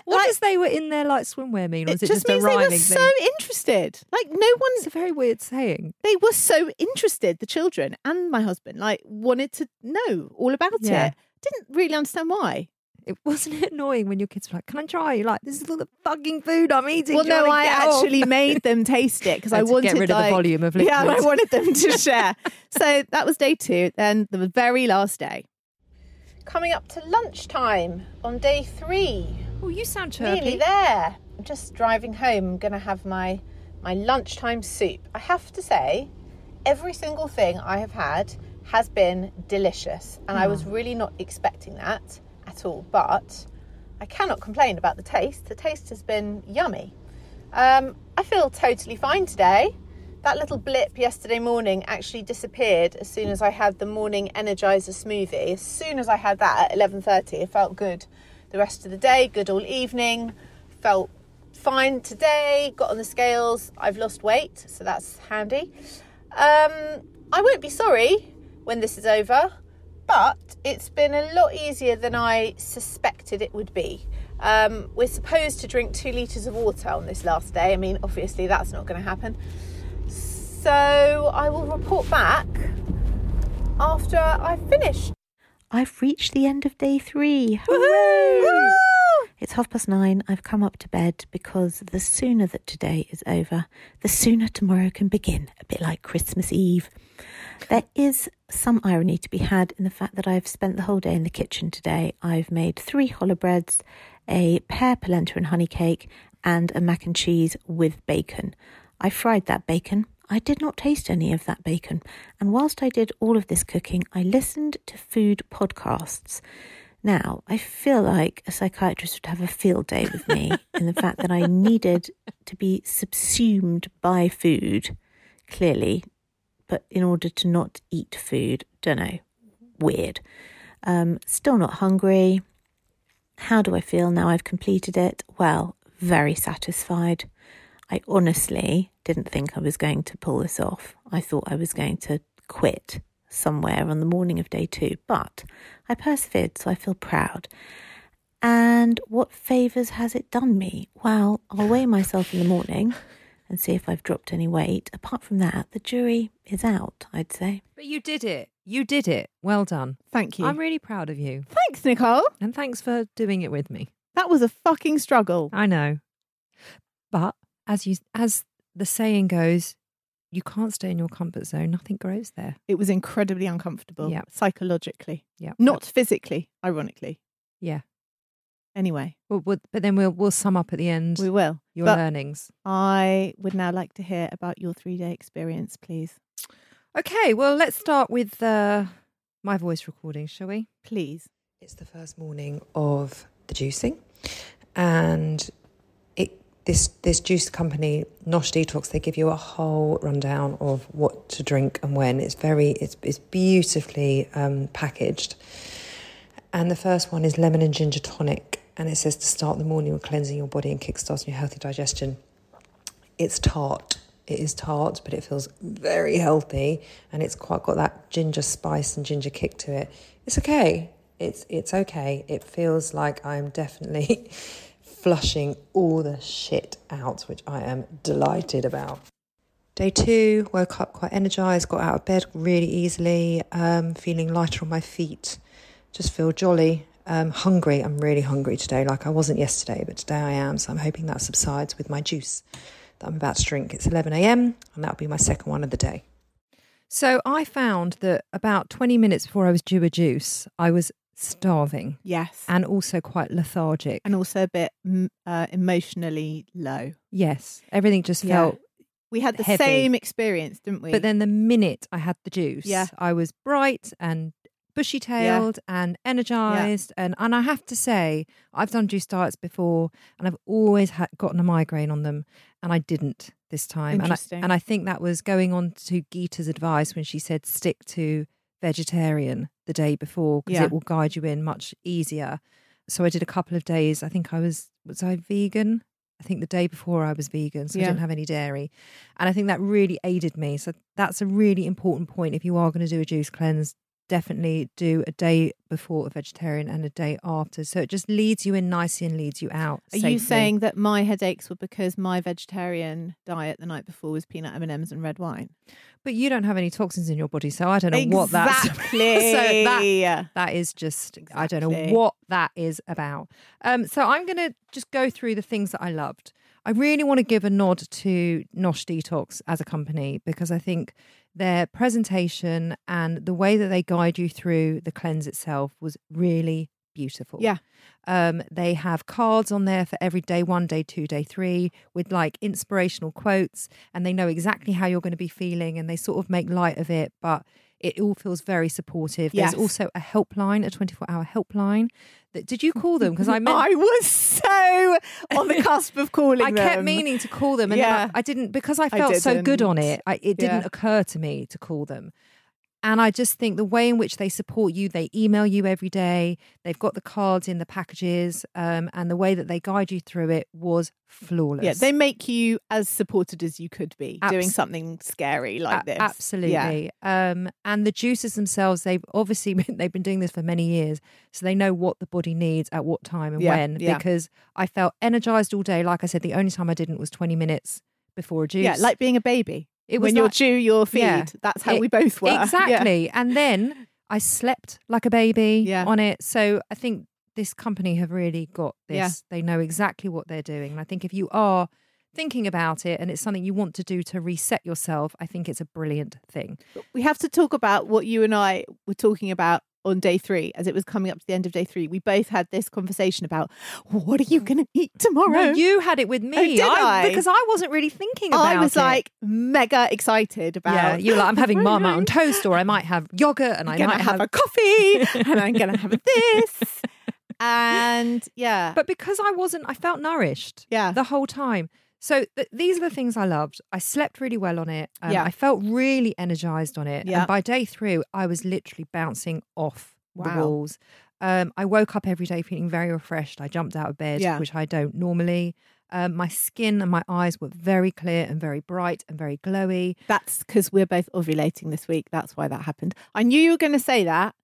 what like, they were in there like swimwear mean? Or it is it just just, a means they were thing? so interested. Like no one it's a very weird saying. they were so interested, the children and my husband, like wanted to know all about Yeah. it. Didn't really understand why. It wasn't it annoying when your kids were like, "Can I try?" You're like, "This is all the fucking food I'm eating." Well, no, I get off?" actually made them taste it because I Had to get rid of the volume of Yeah, I wanted them to share. so that was day two. Then the very last day. Coming up to lunchtime on day three. Oh, you sound chirpy. Nearly there. I'm just driving home. I'm going to have my my lunchtime soup. I have to say, every single thing I have had has been delicious, and I was really not expecting that at all. But I cannot complain about the taste. The taste has been yummy. Um, I feel totally fine today. That little blip yesterday morning actually disappeared as soon as I had the morning Energizer smoothie. As soon as I had that at 11:30, it felt good. The rest of the day, good all evening. Felt fine today. Got on the scales. I've lost weight, so that's handy. Um, I won't be sorry when this is over, but it's been a lot easier than I suspected it would be. Um, we're supposed to drink two litres of water on this last day. I mean, obviously, that's not going to happen. So I will report back after I've finished. I've reached the end of day three. Hooray! It's half past nine. I've come up to bed because the sooner that today is over, the sooner tomorrow can begin, a bit like Christmas Eve. There is some irony to be had in the fact that I've spent the whole day in the kitchen today. I've made three challah breads, a pear, polenta, and honey cake, and a mac and cheese with bacon. I fried that bacon. I did not taste any of that bacon. And whilst I did all of this cooking, I listened to food podcasts. Now, I feel like a psychiatrist would have a field day with me in the fact that I needed to be subsumed by food, clearly, but in order to not eat food, don't know, weird. Um, still not hungry. How do I feel now I've completed it? Well, very satisfied. I honestly didn't think I was going to pull this off. I thought I was going to quit somewhere on the morning of day two, but I persevered, so I feel proud. And what favours has it done me? Well, I'll weigh myself in the morning and see if I've dropped any weight. Apart from that, the jury is out, I'd say. But you did it. You did it. Well done. Thank you. I'm really proud of you. Thanks, Nicole. And thanks for doing it with me. That was a fucking struggle. I know. But as you as the saying goes, you can't stay in your comfort zone. Nothing grows there. It was incredibly uncomfortable. Yeah. Psychologically. Yeah. Not physically, ironically. Yeah. Anyway, Well, we'll- but then we'll we'll sum up at the end we will. your but- learnings. I would now like to hear about your three day experience, please. Okay, well, let's start with uh, my voice recording, shall we? Please. It's the first morning of the juicing, and it this this juice company Nosh Detox they give you a whole rundown of what to drink and when. It's very it's it's beautifully um, packaged, and the first one is lemon and ginger tonic, and it says to start the morning with cleansing your body and kickstarting your healthy digestion. It's tart. It is tart, but it feels very healthy, and it's quite got that ginger spice and ginger kick to it. It's okay. It's it's okay. It feels like I'm definitely flushing all the shit out, which I am delighted about. Day two, woke up quite energized, got out of bed really easily, um, feeling lighter on my feet, just feel jolly. Um, hungry, I'm really hungry today, like I wasn't yesterday, but today I am. So I'm hoping that subsides with my juice that I'm about to drink. It's 11 a.m., and that'll be my second one of the day. So I found that about 20 minutes before I was due a juice, I was starving Yes. and also quite lethargic. And also a bit uh, emotionally low. yes, everything just Yeah. felt. We had the Heavy. same experience, didn't we? But then the minute I had the juice, Yeah. I was bright and bushy tailed and energized. And, and I have to say, I've done juice diets before and I've always had, gotten a migraine on them. And I didn't this time. And I, and I think that was going on to Geeta's advice when she said stick to vegetarian the day before because Yeah. it will guide you in much easier. So I did a couple of days. I think I was, was I vegan? I think the day before I was vegan, so Yeah. I didn't have any dairy. And I think that really aided me. So that's a really important point. If you are going to do a juice cleanse, definitely do a day before a vegetarian and a day after. So it just leads you in nicely and leads you out. Are you saying that my headaches were because my vegetarian diet the night before was peanut M&Ms and red wine? But you don't have any toxins in your body, so I don't know what that's. Exactly. so that that is just I don't know what that is about. Um, so I'm going to just go through the things that I loved. I really want to give a nod to Nosh Detox as a company because I think their presentation and the way that they guide you through the cleanse itself was really beautiful. Yeah. Um, they have cards on there for every day one, day two, day three, with like inspirational quotes, and they know exactly how you're going to be feeling, and they sort of make light of it, but it all feels very supportive. Yes. There's also a helpline, a 24 hour helpline. That, did you call them? Because I meant I was so on the cusp of calling I kept meaning to call them, and Yeah. I, I didn't because I I felt so good on it. I, it didn't Yeah. occur to me to call them. And I just think the way in which they support you, they email you every day. They've got the cards in the packages, um, and the way that they guide you through it was flawless. Yeah, they make you as supported as you could be doing something scary like A- this. Absolutely. Um, and the juices themselves, they've obviously been, they've been doing this for many years, so they know what the body needs at what time and Yeah, when. yeah. Because I felt energized all day. Like I said, the only time I didn't was twenty minutes before a juice. Yeah, like being a baby. It was when you're due your feed. Yeah. That's how It- we both were. Yeah. Exactly. And then I slept like a baby Yeah. on it. So I think this company have really got this. Yeah. They know exactly what they're doing. And I think if you are thinking about it and it's something you want to do to reset yourself, I think it's a brilliant thing. We have to talk about what you and I were talking about on day three, as it was coming up to the end of day three. We both had this conversation about what are you mm. going to eat tomorrow? No, you had it with oh, me. Oh, did I? Because I wasn't really thinking about I was it. like mega excited about. yeah, you were like, I'm having marmite on toast, or I might have yogurt, and I I'm might have, a coffee, and I'm gonna have this, and yeah, But because I wasn't, I felt nourished. yeah, the whole time. So th- these are the things I loved. I slept really well on it. Um, Yeah. I felt really energized on it. Yeah. And by day three, I was literally bouncing off the walls. Um, I woke up every day feeling very refreshed. I jumped out of bed, Yeah. which I don't normally. Um, my skin and my eyes were very clear and very bright and very glowy. That's because we're both ovulating this week. That's why that happened. I knew you were going to say that.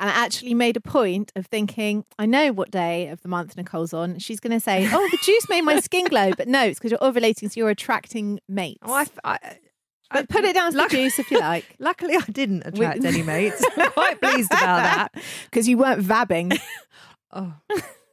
And I actually made a point of thinking, I know what day of the month Nicole's on. She's going to say, Oh, the juice made my skin glow. But no, it's because you're ovulating, so you're attracting mates. Oh, I, I, but put it down to luck- the juice if you like. Luckily, I didn't attract any mates. I'm quite pleased about that. Because you weren't vabbing. Oh,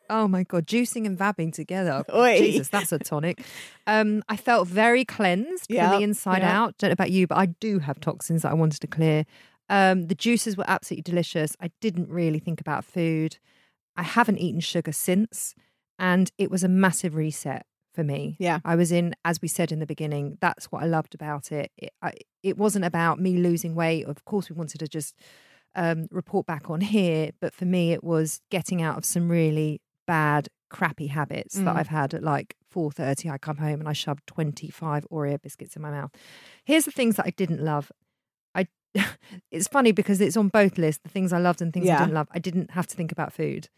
oh my god, juicing and vabbing together. Oi. Jesus, that's a tonic. Um, I felt very cleansed Yeah, from the inside yeah. out. Don't know about you, but I do have toxins that I wanted to clear. Um, the juices were absolutely delicious. I didn't really think about food. I haven't eaten sugar since, and it was a massive reset for me. Yeah. I was in, as we said in the beginning, that's what I loved about it. It, I, it wasn't about me losing weight. Of course, we wanted to just um, report back on here, but for me, it was getting out of some really bad, crappy habits that Mm. I've had at like four thirty. I come home and I shove twenty five Oreo biscuits in my mouth. Here's the things that I didn't love. It's funny because it's on both lists. The things I loved and things I didn't love. I didn't have to think about food,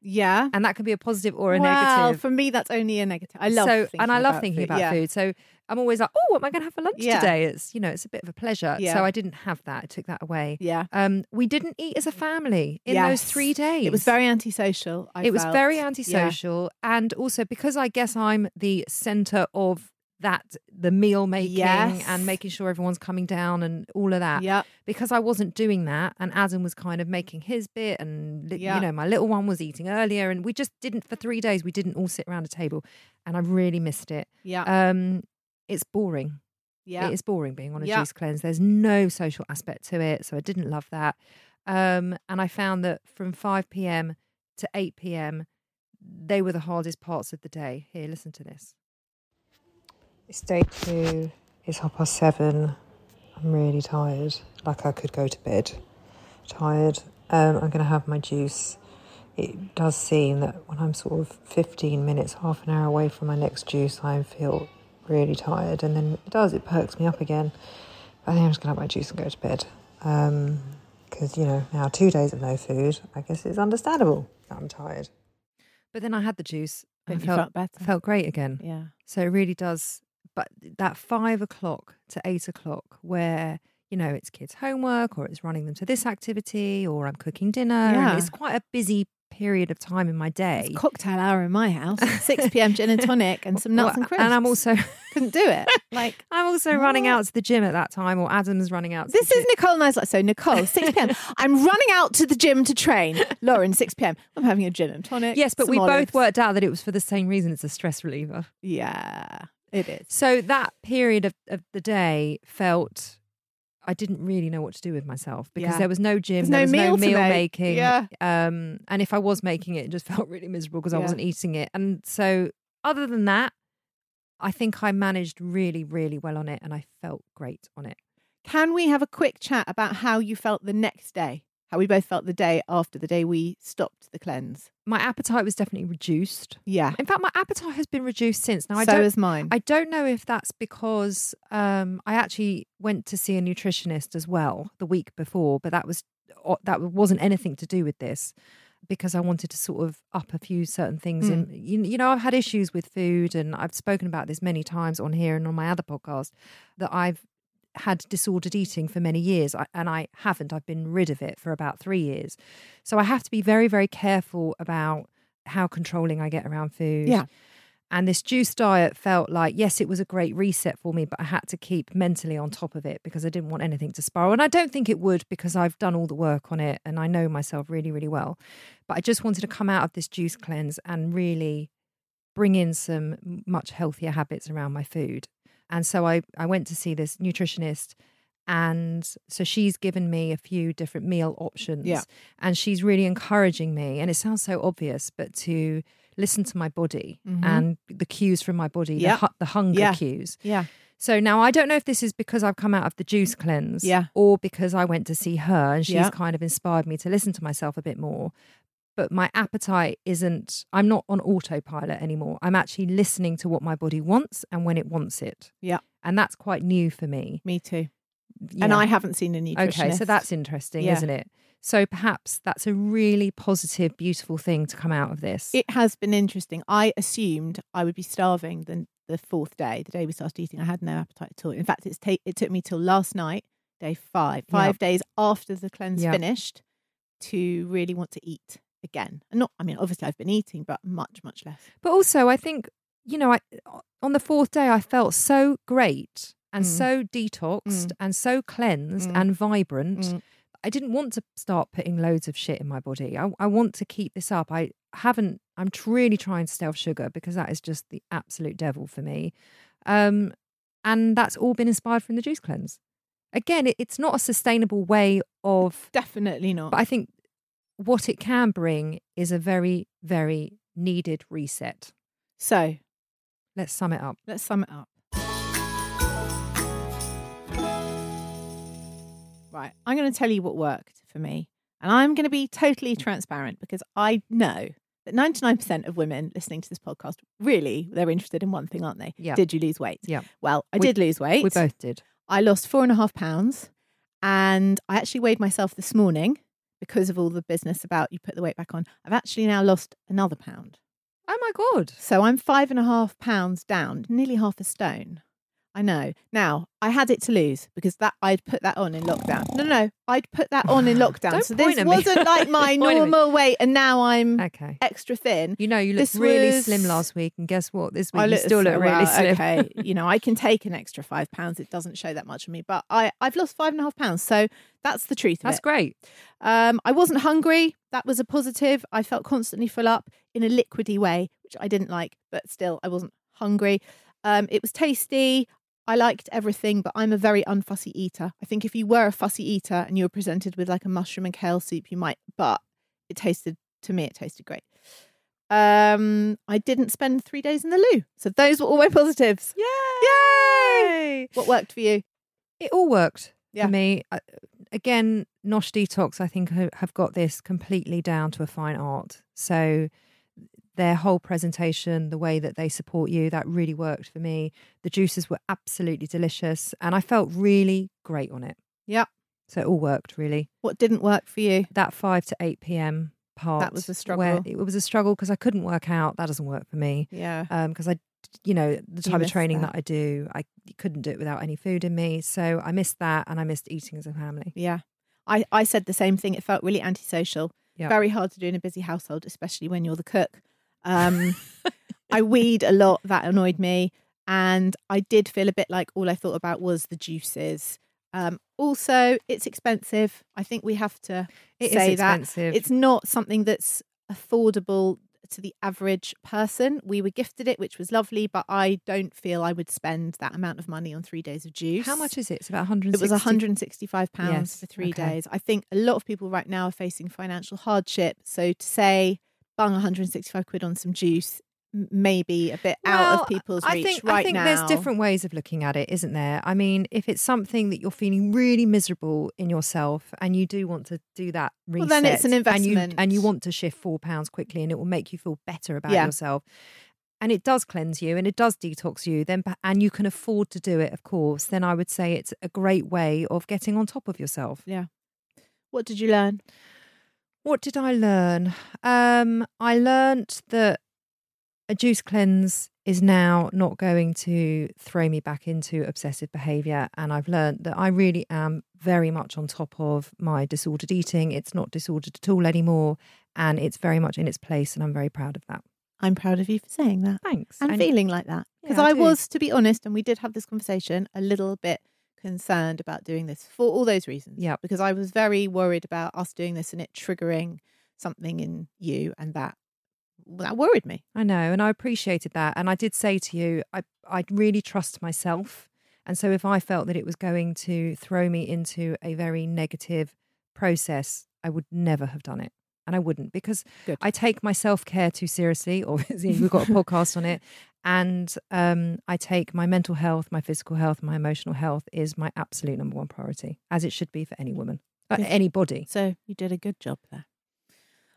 Yeah. and that can be a positive or a well, negative. for me, that's only a negative. I love so, thinking and I love about thinking food. about yeah. food. So I'm always like, oh, what am I going to have for lunch Yeah. today? It's you know, it's a bit of a pleasure. Yeah. So I didn't have that. I took that away. Yeah. Um, we didn't eat as a family in those three days. It was very antisocial. I it was felt. very Yeah. antisocial, and also because I guess I'm the center of that, the meal making Yes. and making sure everyone's coming down and all of that. Yeah. Because I wasn't doing that, and Adam was kind of making his bit, and Yeah. you know, my little one was eating earlier, and we just didn't for three days. We didn't all sit around a table, and I really missed it. Yeah. Um, it's boring. yeah. It is boring being on a Yeah. juice cleanse. There's no social aspect to it, so I didn't love that. Um, and I found that from 5 p.m. to 8 p.m., they were the hardest parts of the day. Here, listen to this. It's day two. It's half past seven. I'm really tired. Like I could go to bed. Tired. Um, I'm going to have my juice. It does seem that when I'm sort of 15 minutes, half an hour away from my next juice, I feel really tired. And then it does, it perks me up again. I think I'm just going to have my juice and go to bed. Because, you know, now two days of no food, I guess it's understandable that I'm tired. But then I had the juice Then and you felt, felt better. felt great again. yeah. So it really does. But that five o'clock to eight o'clock, where you know it's kids' homework, or it's running them to this activity, or I'm cooking dinner, Yeah. it's quite a busy period of time in my day. It's cocktail hour in my house. 6 p.m. gin and tonic and some nuts Well, and crisps. And I'm also couldn't do it. Like I'm also running out to the gym at that time, or Adam's running out. To this is Nicole and I's like so Nicole, 6 p.m. I'm running out to the gym to train. Lauren, 6 p.m. I'm having a gin and tonic. Yes, but we olives. both worked out that it was for the same reason. It's a stress reliever. Yeah, it is. So that period of, of the day felt I didn't really know what to do with myself because Yeah. there was no gym, There's there no was meal no meal make. making. Yeah. Um, and if I was making it, it just felt really miserable because I wasn't eating it. And so, other than that, I think I managed really, really well on it, and I felt great on it. Can we have a quick chat about how you felt the next day? How we both felt the day after the day we stopped the cleanse? My appetite was definitely reduced. Yeah. In fact, my appetite has been reduced since. Now I so don't is mine. I don't know if that's because um, I actually went to see a nutritionist as well the week before, but that was that wasn't anything to do with this because I wanted to sort of up a few certain things. And you, you know, I've had issues with food, and I've spoken about this many times on here and on my other podcast that I've had disordered eating for many years and I haven't. I've been rid of it for about three years. So I have to be very, very careful about how controlling I get around food. Yeah. And this juice diet felt like, yes, it was a great reset for me, but I had to keep mentally on top of it because I didn't want anything to spiral. And I don't think it would because I've done all the work on it and I know myself really, really well. But I just wanted to come out of this juice cleanse and really bring in some much healthier habits around my food. And so I, I went to see this nutritionist. And so she's given me a few different meal options. Yeah. And she's really encouraging me. And it sounds so obvious, but to listen to my body and the cues from my body, Mm-hmm. Yeah. the, the hunger Yeah. cues. yeah. So now I don't know if this is because I've come out of the juice cleanse Yeah. or because I went to see her and she's Yeah. kind of inspired me to listen to myself a bit more. But my appetite isn't, I'm not on autopilot anymore. I'm actually listening to what my body wants and when it wants it. Yeah. And that's quite new for me. Me too. And I haven't seen a nutritionist. Okay, so that's interesting, Yeah. isn't it? So perhaps that's a really positive, beautiful thing to come out of this. It has been interesting. I assumed I would be starving the, the fourth day, the day we started eating. I had no appetite at all. In fact, it's ta- it took me till last night, day five, five days after the cleanse Yeah. finished, to really want to eat again. And not, I mean, obviously I've been eating, but much, much less. But also, I think you know, I on the fourth day, I felt so great and Mm. so detoxed Mm. and so cleansed Mm. and vibrant. Mm. I didn't want to start putting loads of shit in my body. I, I want to keep this up. I haven't. I'm really trying to stay off sugar because that is just the absolute devil for me. Um, and that's all been inspired from the juice cleanse. Again, it, it's not a sustainable way of Definitely not. but I think what it can bring is a very, very needed reset. so Let's sum it up. let's sum it up. Right. I'm going to tell you what worked for me. And I'm going to be totally transparent because I know that 99% of women listening to this podcast really, they're interested in one thing, aren't they? Yeah. Did you lose weight? Yeah. Well, I We- did lose weight. We both did. I lost four and a half pounds. And I actually weighed myself this morning because of all the business about you put the weight back on. I've actually now lost another pound. Oh my god! So I'm five and a half pounds down, nearly half a stone. I know. Now I had it to lose because that I'd put that on in lockdown. No, no, I'd put that on in lockdown. So this wasn't like my Don't point at me. normal weight, and now I'm Okay. extra thin. You know, you looked This really was- slim last week, and guess what? This week I you still look really well, slim. Okay, you know, I can take an extra five pounds. It doesn't show that much on me, but I I've lost five and a half pounds. So that's the truth of That's it. great. Um, I wasn't hungry. That was a positive. I felt constantly full up in a liquidy way, which I didn't like, but still, I wasn't hungry. Um, it was tasty. I liked everything, but I'm a very unfussy eater. I think if you were a fussy eater and you were presented with like a mushroom and kale soup, you might, but it tasted, to me, it tasted great. Um, I didn't spend three days in the loo. So those were all my positives. Yay! Yay! What worked for you? It all worked Yeah. for me. Again, Nosh Detox, I think, have got this completely down to a fine art. So their whole presentation, the way that they support you, that really worked for me. The juices were absolutely delicious, and I felt really great on it. Yep. So it all worked really. What didn't work for you? That five to eight p.m. part That was a struggle. it was a struggle because I couldn't work out. That doesn't work for me. Yeah. Um, because I, you know, the type of training that. that. I do, I couldn't do it without any food in me. So I missed that, and I missed eating as a family. Yeah. I, I said the same thing. It felt really antisocial. Yeah. Very hard to do in a busy household, especially when you're the cook. Um, I weed a lot. That annoyed me. And I did feel a bit like all I thought about was the juices. Um, also, it's expensive. I think we have to It say that. It's not something that's affordable to the average person. We were gifted it, which was lovely, but I don't feel I would spend that amount of money on three days of juice. How much is it? It's about 160. It was 165 pounds Yes, for three okay. days. I think a lot of people right now are facing financial hardship. So to say bung 165 quid on some juice m- may be a bit out of people's I reach think, right I think now. there's different ways of looking at it, isn't there? I mean, if it's something that you're feeling really miserable in yourself and you do want to do that Well, reset, then it's an and you, investment. and you want to shift four pounds quickly and it will make you feel better about Yeah. yourself. And it does cleanse you and it does detox you, then and you can afford to do it, of course, then I would say it's a great way of getting on top of yourself. Yeah. What did you learn? What did I learn? Um, I learnt that a juice cleanse is now not going to throw me back into obsessive behavior. And I've learnt that I really am very much on top of my disordered eating. It's not disordered at all anymore. And it's very much in its place. And I'm very proud of that. I'm proud of you for saying that Thanks. and, feeling like that. Because Yeah, I I, was, to be honest, and we did have this conversation, a little bit concerned about doing this for all those reasons. Yeah. Because I was very worried about us doing this and it triggering something in you, and that that worried me. I know, and I appreciated that. And I did say to you, I I really trust myself. And so if I felt that it was going to throw me into a very negative process, I would never have done it. And I wouldn't because Good. I take my self care too seriously. Obviously, we've got a podcast on it. And um, I take my mental health, my physical health, my emotional health is my absolute number one priority, as it should be for any woman, uh, anybody. So you did a good job there.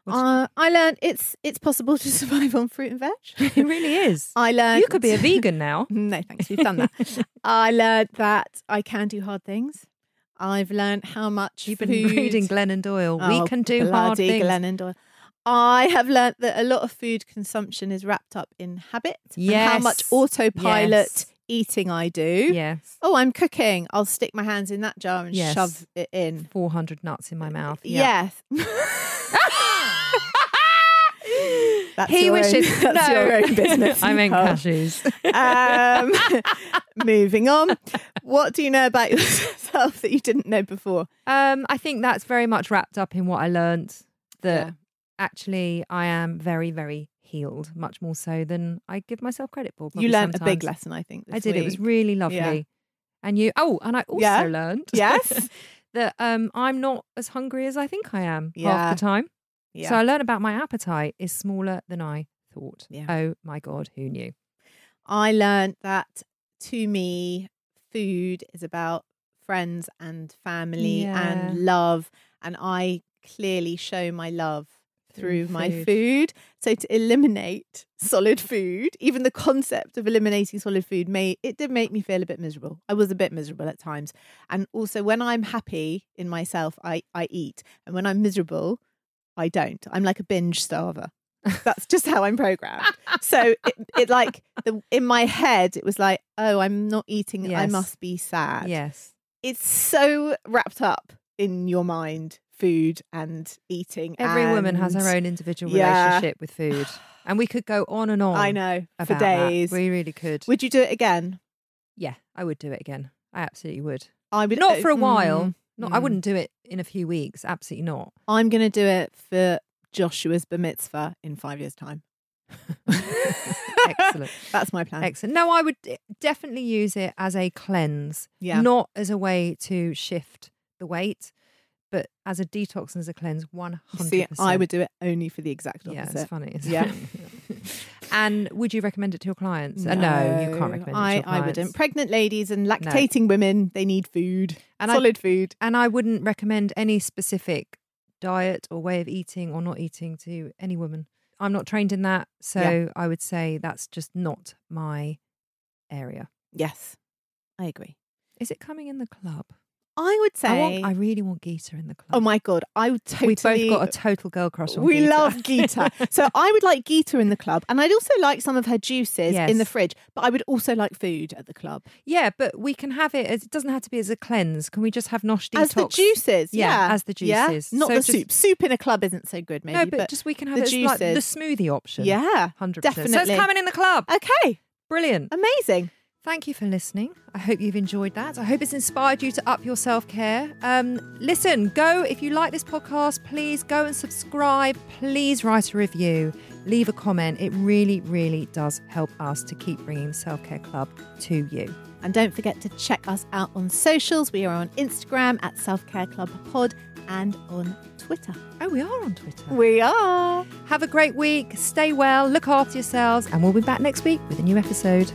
Uh, I learned it's it's possible to survive on fruit and veg. It really is. I learned You could be a vegan now. no, thanks. You've done that. I learned that I can do hard things. I've learned how much You've been food... reading Glennon Doyle. Oh, we can do hard things. Glennon Doyle. I have learnt that a lot of food consumption is wrapped up in habit. and how much autopilot Yes. eating I do. Yes. Oh, I'm cooking. I'll stick my hands in that jar and Yes. shove it in. 400 nuts in my mouth. Yeah. Yes. That's He your wishes. Own, that's no. your own business. I meant cashews. Um, moving on. What do you know about yourself that you didn't know before? Um, I think that's very much wrapped up in what I learnt that. Actually I am very, very healed, much more so than I give myself credit for. you learned a big lesson, I think. I did. It was really lovely. And you, oh, and I also Yeah. learned Yes. that um, I'm not as hungry as I think I am Yeah. half the time. Yeah. So I learned about my appetite is smaller than I thought. Yeah. Oh my God, who knew? I learned that to me, food is about friends and family Yeah. and love. And I clearly show my love through Through my food. food. So to eliminate solid food, even the concept of eliminating solid food may it did make me feel a bit miserable. I was a bit miserable at times. And also when I'm happy in myself, I, I eat. And when I'm miserable, I don't. I'm like a binge starver. That's just how I'm programmed. So it, it like the, in my head, it was like, oh, I'm not eating. I must be sad. Yes. It's so wrapped up in your mind, food and eating. Every woman has her own individual Yeah. relationship with food. And we could go on and on. I know for about that. days. We really could. Would you do it again? yeah, I would do it again. I absolutely would. I would Not for a mm, while. Not, I mm. wouldn't do it in a few weeks. Absolutely not. I'm going to do it for Joshua's bar mitzvah in five years' time. Excellent. That's my plan. Excellent. No, I would definitely use it as a cleanse, Yeah. not as a way to shift the weight, but as a detox and as a cleanse. One hundred. See, I would do it only for the exact opposite. Yeah, it's funny. Yeah. and would you recommend it to your clients? Uh, no, you can't recommend it to I, I wouldn't. Pregnant ladies and lactating women, they need food, And I- solid food. And I wouldn't recommend any specific diet or way of eating or not eating to any woman. I'm not trained in that, so Yeah. I would say that's just not my area. Yes, I agree. Is it coming in the club? I would I, say. want, I really want Geeta in the club. oh my god, I would totally. We've both got a total girl crush on we love Geeta, so I would like Geeta in the club, and I'd also like some of her juices Yes. in the fridge. But I would also like food at the club yeah, but we can have it as it doesn't have to be as a cleanse. Can we just have nosh detox? as the juices. Yeah, Yeah, as the Yeah? juices. not So the just- soup. Soup in a club isn't so good, maybe. no, but, just we can have the it as like the smoothie option. yeah, hundred percent. So it's coming in the club. okay, Brilliant. amazing. Thank you for listening. I hope you've enjoyed that. I hope it's inspired you to up your self care. Um, listen, go if you like this podcast, please go and subscribe. Please write a review, leave a comment. It really, really does help us to keep bringing the Self Care Club to you. And don't forget to check us out on socials. We are on Instagram at Self Care Club Pod and on Twitter. Oh, we are on Twitter. We are. Have a great week. Stay well. Look after yourselves, and we'll be back next week with a new episode.